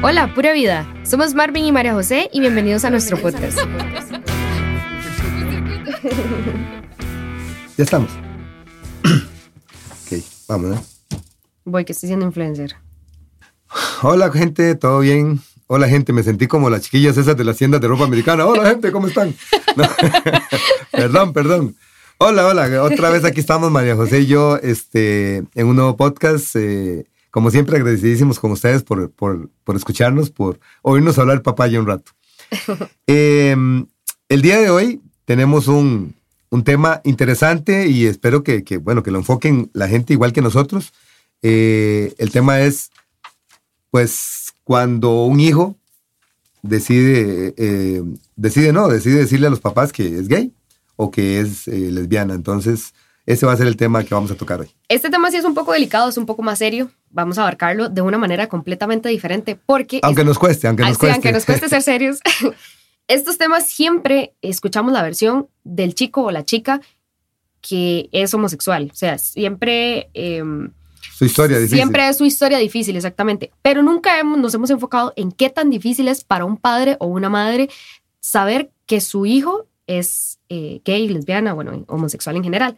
Hola, pura vida. Somos Marvin y María José y bienvenidos a nuestro podcast. Ya estamos. ok, vamos, Voy, que estoy siendo influencer. Hola, gente, ¿todo bien? Hola, gente, me sentí como las chiquillas esas de las tiendas de ropa americana. Hola, gente, ¿cómo están? perdón, perdón. Hola, hola, otra vez aquí estamos María José y yo este, en un nuevo podcast. Eh, como siempre, agradecidísimos con ustedes por, por, por escucharnos, por oírnos hablar papaya un rato. Em, el día de hoy tenemos un, un tema interesante y espero que, que, bueno, que lo enfoquen la gente igual que nosotros. Eh, el tema es, pues, cuando un hijo decide, eh, decide no, decide decirle a los papás que es gay o que es eh, lesbiana. Entonces, ese va a ser el tema que vamos a tocar hoy. Este tema sí es un poco delicado, es un poco más serio. Vamos a abarcarlo de una manera completamente diferente porque... Aunque nos cueste, aunque nos cueste. aunque nos cueste ser serios. Estos temas siempre escuchamos la versión del chico o la chica que es homosexual. O sea, siempre... Em, su historia difícil. Siempre es su historia difícil, exactamente. Pero nunca hemos, nos hemos enfocado en qué tan difícil es para un padre o una madre saber que su hijo es eh, gay, lesbiana, bueno, homosexual en general.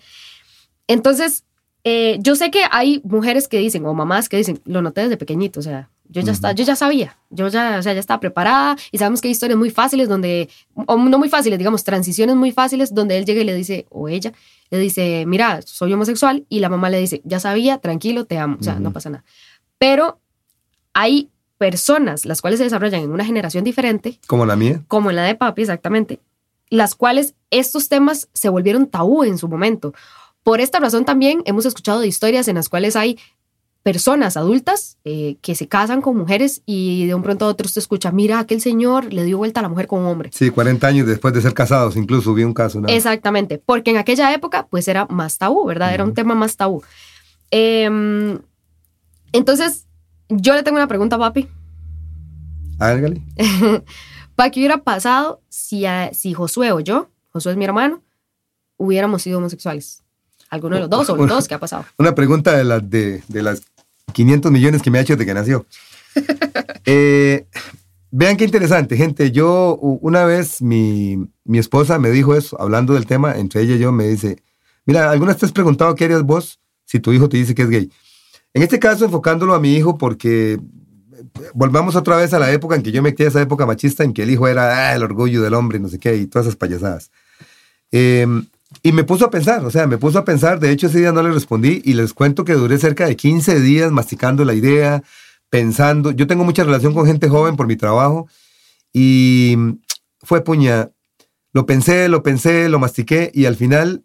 Entonces, eh, yo sé que hay mujeres que dicen, o mamás que dicen, lo noté desde pequeñito, o sea, yo ya, está, yo ya sabía, yo ya, o sea, ya estaba preparada y sabemos que hay historias muy fáciles donde, o no muy fáciles, digamos, transiciones muy fáciles donde él llega y le dice, o ella, le dice, mira, soy homosexual y la mamá le dice, ya sabía, tranquilo, te amo, o sea, no pasa nada. Pero hay personas, las cuales se desarrollan en una generación diferente. Como la mía. Como la de papi, exactamente, las cuales estos temas se volvieron tabú en su momento. Por esta razón también hemos escuchado de historias en las cuales hay personas adultas eh, que se casan con mujeres y de un pronto a otro se escucha, mira, aquel señor le dio vuelta a la mujer con un hombre. Sí, 40 años después de ser casados, incluso vi un caso. Exactamente, porque en aquella época pues era más tabú, ¿verdad? Era un tema más tabú. Em, entonces, yo le tengo una pregunta a papi. Hágale. ¿Para qué hubiera pasado si, si Josué o yo, Josué es mi hermano, hubiéramos sido homosexuales? ¿Alguno de los dos o los dos? ¿Qué ha pasado? Una pregunta de, las de, de las 500 millones que me ha hecho desde que nació. Eh, vean qué interesante, gente. Yo, una vez mi, mi, esposa me dijo eso, hablando del tema, entre ella y yo, me dice, mira, ¿alguna vez te has preguntado qué harías vos si tu hijo te dice que es gay? En este caso, enfocándolo a mi hijo, porque volvamos otra vez a la época en que yo me quedé esa época machista, en que el hijo era ah, el orgullo del hombre, no sé qué, y todas esas payasadas. Eh, y me puso a pensar, o sea, me puso a pensar, de hecho ese día no le respondí y les cuento que duré cerca de 15 días masticando la idea, pensando, yo tengo mucha relación con gente joven por mi trabajo y fue puña, lo pensé, lo pensé, lo mastiqué y al final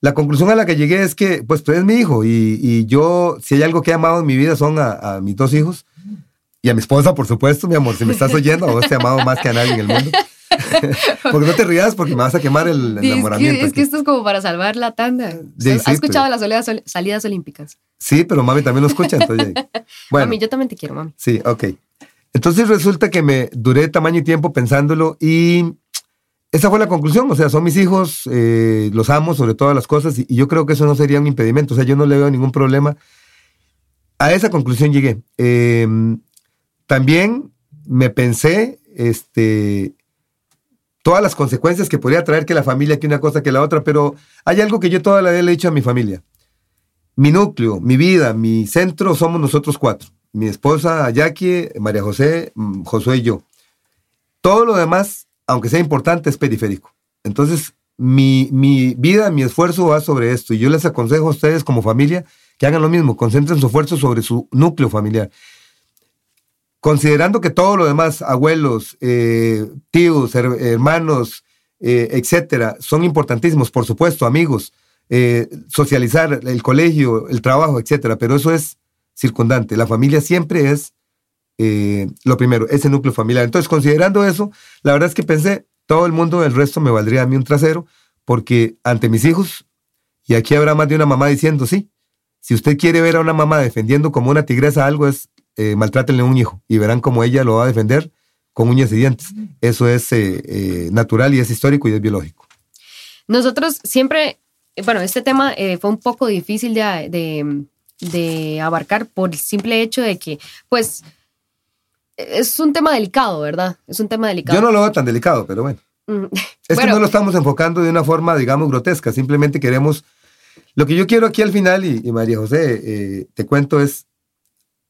la conclusión a la que llegué es que, pues tú eres mi hijo y, yo, si hay algo que he amado en mi vida son a, mis dos hijos y a mi esposa, por supuesto, mi amor, si me estás oyendo, a vos te he amado más que a nadie en el mundo. porque no te rías porque me vas a quemar el enamoramiento. Es que, esto es como para salvar la tanda. ¿Has escuchado las salidas olímpicas? Sí, pero mami también lo escucha. Entonces, bueno, mami, yo también te quiero, mami. Sí, ok. Entonces resulta que me duré tamaño y tiempo pensándolo y esa fue la conclusión. O sea, son mis hijos, eh, los amo sobre todas las cosas y, yo creo que eso no sería un impedimento. O sea, yo no le veo ningún problema. A esa conclusión llegué. Em, también me pensé, este, todas las consecuencias que podría traer que la familia, que una cosa, que la otra, pero hay algo que yo toda la vida le he dicho a mi familia. Mi núcleo, mi vida, mi centro somos nosotros cuatro. Mi esposa, Jackie, María José, mm, Josué y yo. Todo lo demás, aunque sea importante, es periférico. Entonces, mi, mi vida, mi esfuerzo va sobre esto. Y yo les aconsejo a ustedes como familia que hagan lo mismo, concentren su esfuerzo sobre su núcleo familiar considerando que todo lo demás, abuelos, eh, tíos, hermanos, eh, etcétera, son importantísimos, por supuesto, amigos, eh, socializar, el colegio, el trabajo, etcétera, pero eso es circundante. La familia siempre es lo primero, ese núcleo familiar. Entonces, considerando eso, la verdad es que pensé, todo el mundo del resto me valdría a mí un trasero, porque ante mis hijos, y aquí habrá más de una mamá diciendo, sí, si usted quiere ver a una mamá defendiendo como una tigresa algo, es eh, maltrátenle a un hijo y verán cómo ella lo va a defender con uñas y dientes. Eso es eh, eh, natural y es histórico y es biológico. Nosotros siempre, bueno, este tema fue un poco difícil de, de, abarcar por el simple hecho de que, pues, es un tema delicado, ¿verdad? Es un tema delicado. Yo no lo veo tan delicado, pero bueno. Mm, Es bueno, que no lo estamos enfocando de una forma, digamos, grotesca. Simplemente queremos. Lo que yo quiero aquí al final, y, y María José, eh, te cuento, es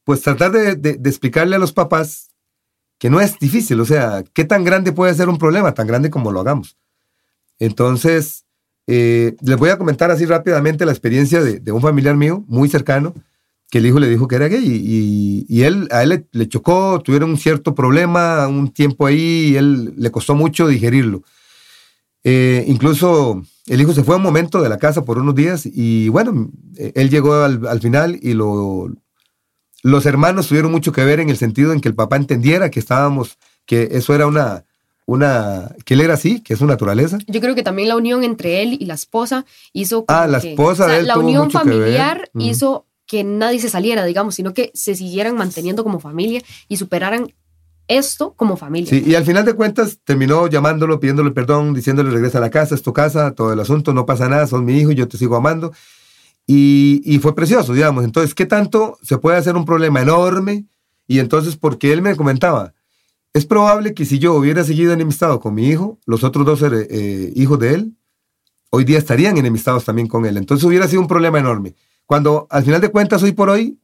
pues tratar de, explicarle a los papás que no es difícil. O sea, ¿qué tan grande puede ser un problema? Tan grande como lo hagamos. Entonces, eh, les voy a comentar así rápidamente la experiencia de, un familiar mío, muy cercano, que el hijo le dijo que era gay y, él, a él le, le chocó, tuvieron un cierto problema, un tiempo ahí, y él le costó mucho digerirlo. Eh, incluso el hijo se fue un momento de la casa por unos días y bueno, eh, él llegó al, al final y lo, los hermanos tuvieron mucho que ver en el sentido en que el papá entendiera que estábamos, que eso era una, una, que él era así, que es su naturaleza. Yo creo que también la unión entre él y la esposa hizo. Ah, la que- esposa o sea, de él La unión mucho que familiar hizo que nadie se saliera, digamos, sino que se siguieran manteniendo como familia y superaran esto como familia. Sí, y al final de cuentas terminó llamándolo, pidiéndole perdón, diciéndole regresa a la casa, es tu casa, todo el asunto, no pasa nada, son mi hijo, yo te sigo amando. Y, y fue precioso, digamos. Entonces, ¿qué tanto se puede hacer un problema enorme? Y entonces, porque él me comentaba, es probable que si yo hubiera seguido enemistado con mi hijo, los otros dos eh, eh, hijos de él, hoy día estarían enemistados también con él. Entonces hubiera sido un problema enorme. Cuando al final de cuentas, hoy por hoy,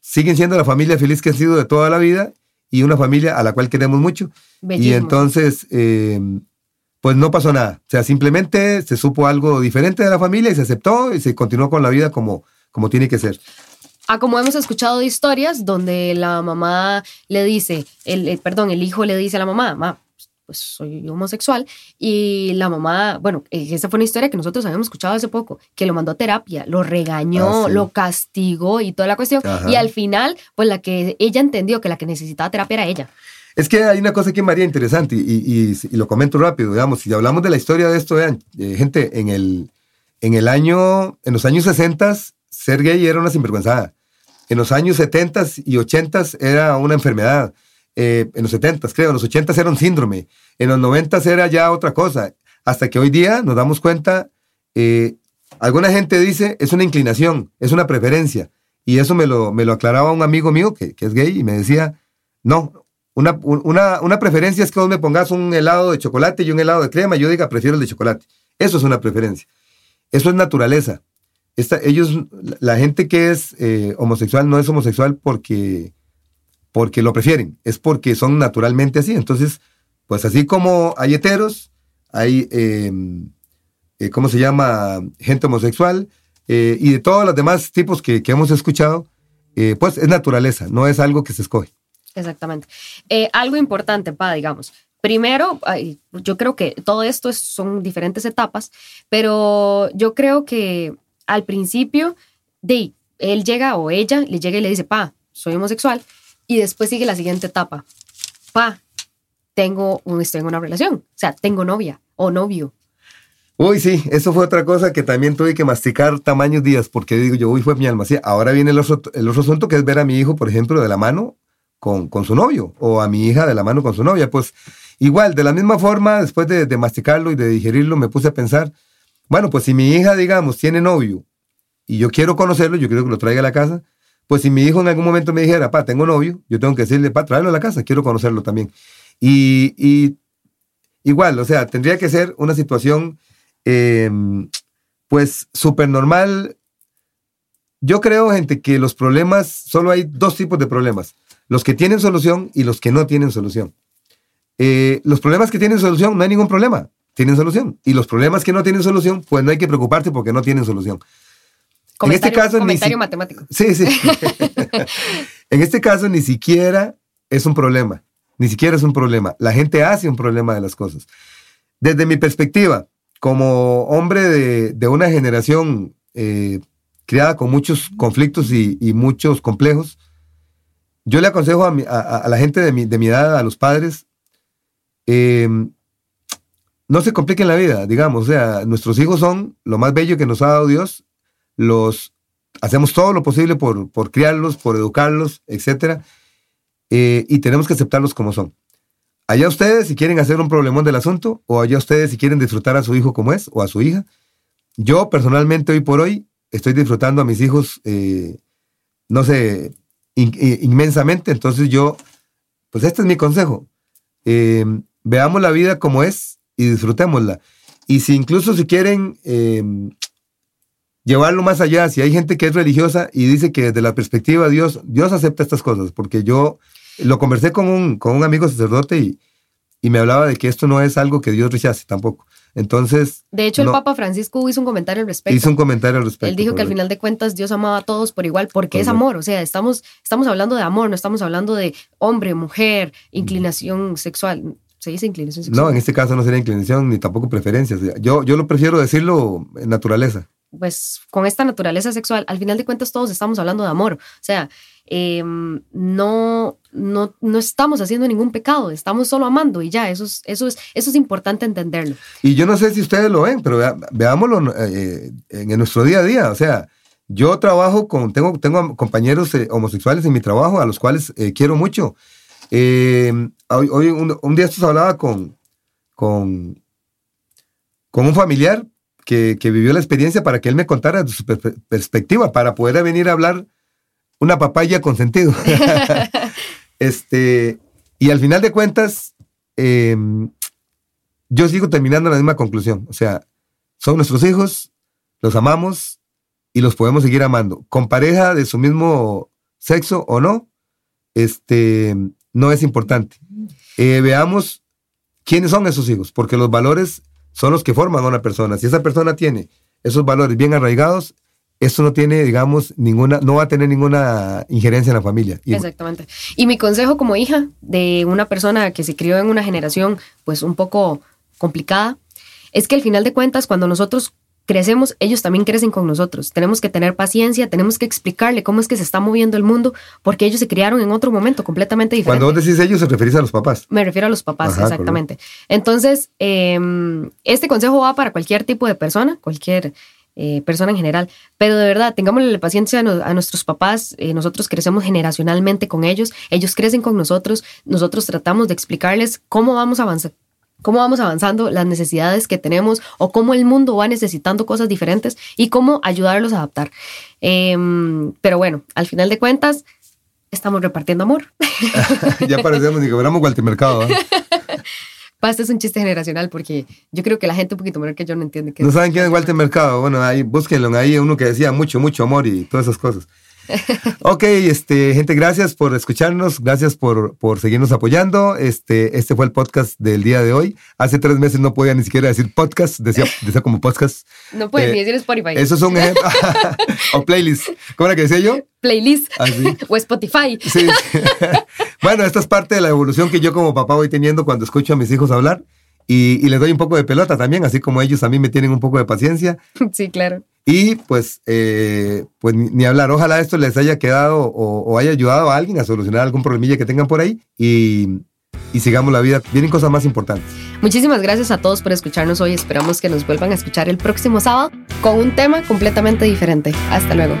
siguen siendo la familia feliz que han sido de toda la vida y una familia a la cual queremos mucho. Y entonces, eh, pues no pasó nada. O sea, simplemente se supo algo diferente de la familia y se aceptó y se continuó con la vida como, como tiene que ser. Ah, como hemos escuchado de historias donde la mamá le dice, el, el- perdón, el hijo le dice a la mamá, mamá, pues soy homosexual, y la mamá, bueno, esa fue una historia que nosotros habíamos escuchado hace poco, que lo mandó a terapia, lo regañó, Ah, sí. lo castigó y toda la cuestión, Ajá. y al final, pues la que ella entendió que la que necesitaba terapia era ella. Es que hay una cosa aquí, María, interesante, y, y- y lo comento rápido, digamos, si hablamos de la historia de esto, vean, eh, gente, en el, en el año, en los años 60, ser gay era una sinvergüenzada. En los años 70 y 80 era una enfermedad. Eh, en los 70, creo, en los 80 era un síndrome. En los 90 era ya otra cosa. Hasta que hoy día nos damos cuenta, eh, alguna gente dice, es una inclinación, es una preferencia. Y eso me lo, me lo aclaraba un amigo mío que, que es gay y me decía, no, una, una, una preferencia es que vos me pongas un helado de chocolate y un helado de crema y yo diga, prefiero el de chocolate. Eso es una preferencia. Eso es naturaleza. Esta, ellos, la gente que es eh, homosexual no es homosexual porque, porque lo prefieren, es porque son naturalmente así. Entonces, pues así como hay heteros, hay, eh, eh, ¿cómo se llama? Gente homosexual eh, y de todos los demás tipos que, que hemos escuchado, pues es naturaleza, no es algo que se escoge. Exactamente. Eh, algo importante, pa, digamos. Primero, yo creo que todo esto es- son diferentes etapas, pero yo creo que al principio, de él llega o ella le llega y le dice, pa, soy homosexual, y después sigue la siguiente etapa. Pa, tengo, estoy en una relación, o sea, tengo novia o novio. Uy, sí, eso fue otra cosa que también tuve que masticar tamaños días, porque digo yo, uy, fue mi alma. Sí, ahora viene el otro, el asunto que es ver a mi hijo, por ejemplo, de la mano con, con su novio, o a mi hija de la mano con su novia. Pues igual, de la misma forma, después de, de masticarlo y de digerirlo, me puse a pensar, bueno, pues si mi hija, digamos, tiene novio y yo quiero conocerlo, yo quiero que lo traiga a la casa, pues si mi hijo en algún momento me dijera, pa, tengo novio, yo tengo que decirle, pa, tráelo a la casa, quiero conocerlo también. Y, y igual, o sea, tendría que ser una situación, eh, pues, súper normal. Yo creo, gente, que los problemas, solo hay dos tipos de problemas, los que tienen solución y los que no tienen solución. Eh, los problemas que tienen solución, no hay ningún problema, tienen solución. Y los problemas que no tienen solución, pues no hay que preocuparse porque no tienen solución. En este caso, ni comentario si- matemático. Sí, sí. en este caso ni siquiera es un problema, ni siquiera es un problema. La gente hace un problema de las cosas. Desde mi perspectiva, como hombre de, de una generación eh, criada con muchos conflictos y, y muchos complejos, yo le aconsejo a, mi- a- la gente de mi, de mi edad, a los padres, eh, no se compliquen la vida, digamos. O sea, nuestros hijos son lo más bello que nos ha dado Dios. Los hacemos todo lo posible por, por criarlos, por educarlos, etcétera, eh, y tenemos que aceptarlos como son. Allá ustedes si quieren hacer un problemón del asunto, o allá ustedes si quieren disfrutar a su hijo como es, o a su hija. Yo personalmente hoy por hoy estoy disfrutando a mis hijos, eh, no sé, eh, inmensamente, entonces yo pues este es mi consejo. Eh, veamos la vida como es y disfrutémosla. Y si incluso si quieren eh, llevarlo más allá, si hay gente que es religiosa y dice que desde la perspectiva de Dios, Dios acepta estas cosas, porque yo lo conversé con un, con un amigo sacerdote y, y me hablaba de que esto no es algo que Dios rechace tampoco. Entonces. De hecho, el Papa Francisco hizo un comentario al respecto. Hizo un comentario al respecto. Él dijo que al final de cuentas Dios amaba a todos por igual porque es amor. O sea, estamos, estamos hablando de amor, no estamos hablando de hombre, mujer, inclinación sexual. ¿Se dice inclinación sexual? No, en este caso no sería inclinación ni tampoco preferencias. Yo, yo lo prefiero decirlo en naturaleza. Pues con esta naturaleza sexual, al final de cuentas todos estamos hablando de amor. O sea, eh, no, no, no estamos haciendo ningún pecado, estamos solo amando y ya, eso es, eso es, eso es importante entenderlo. Y yo no sé si ustedes lo ven, pero vea- veámoslo eh, en, nuestro día a día. O sea, yo trabajo con, tengo, tengo compañeros eh, homosexuales en mi trabajo a los cuales eh, quiero mucho. Eh, hoy hoy un, un día estos hablaba con, con, con un familiar que, que vivió la experiencia para que él me contara su per- perspectiva, para poder venir a hablar una papaya con sentido. este, y al final de cuentas, eh, yo sigo terminando en la misma conclusión. O sea, son nuestros hijos, los amamos y los podemos seguir amando. Con pareja de su mismo sexo o no, este, no es importante. Eh, veamos quiénes son esos hijos, porque los valores son los que forman a una persona. Si esa persona tiene esos valores bien arraigados, eso no tiene, digamos, ninguna, no va a tener ninguna injerencia en la familia. Exactamente. Y mi consejo como hija de una persona que se crió en una generación pues un poco complicada es que al final de cuentas cuando nosotros crecemos, ellos también crecen con nosotros. Tenemos que tener paciencia, tenemos que explicarle cómo es que se está moviendo el mundo porque ellos se criaron en otro momento completamente diferente. Cuando vos decís ellos, se referís a los papás. Me refiero a los papás, Ajá, exactamente. Entonces, eh, este consejo va para cualquier tipo de persona, cualquier eh, persona en general, pero de verdad, tengámosle la paciencia a, no- a nuestros papás, eh, nosotros crecemos generacionalmente con ellos, ellos crecen con nosotros, nosotros tratamos de explicarles cómo vamos a avanzar. Cómo vamos avanzando, las necesidades que tenemos o cómo el mundo va necesitando cosas diferentes y cómo ayudarlos a adaptar. Em, pero bueno, al final de cuentas, estamos repartiendo amor. ya parecemos ni que fuéramos Walter Mercado. ¿eh? Pa, Este es un chiste generacional porque yo creo que la gente un poquito menor que yo no entiende qué ¿No saben quién es Walter Mercado? Bueno, ahí búsquenlo. Ahí uno que decía mucho, mucho amor y todas esas cosas. Ok, este, gente, gracias por escucharnos, gracias por, por seguirnos apoyando. Este, este fue el podcast del día de hoy. Hace tres meses no podía ni siquiera decir podcast, decía, decía como podcast. No puedes Eh, ni decir Spotify. Eso es un ejemplo. o playlist. ¿Cómo era que decía yo? Playlist Así. o Spotify. Sí. bueno, esta es parte de la evolución que yo como papá voy teniendo cuando escucho a mis hijos hablar y, y les doy un poco de pelota también, así como ellos a mí me tienen un poco de paciencia. Sí, claro. Y pues, eh, pues ni, hablar, ojalá esto les haya quedado o, o haya ayudado a alguien a solucionar algún problemilla que tengan por ahí y, y sigamos la vida. Vienen cosas más importantes. Muchísimas gracias a todos por escucharnos hoy. Esperamos que nos vuelvan a escuchar el próximo sábado con un tema completamente diferente. Hasta luego.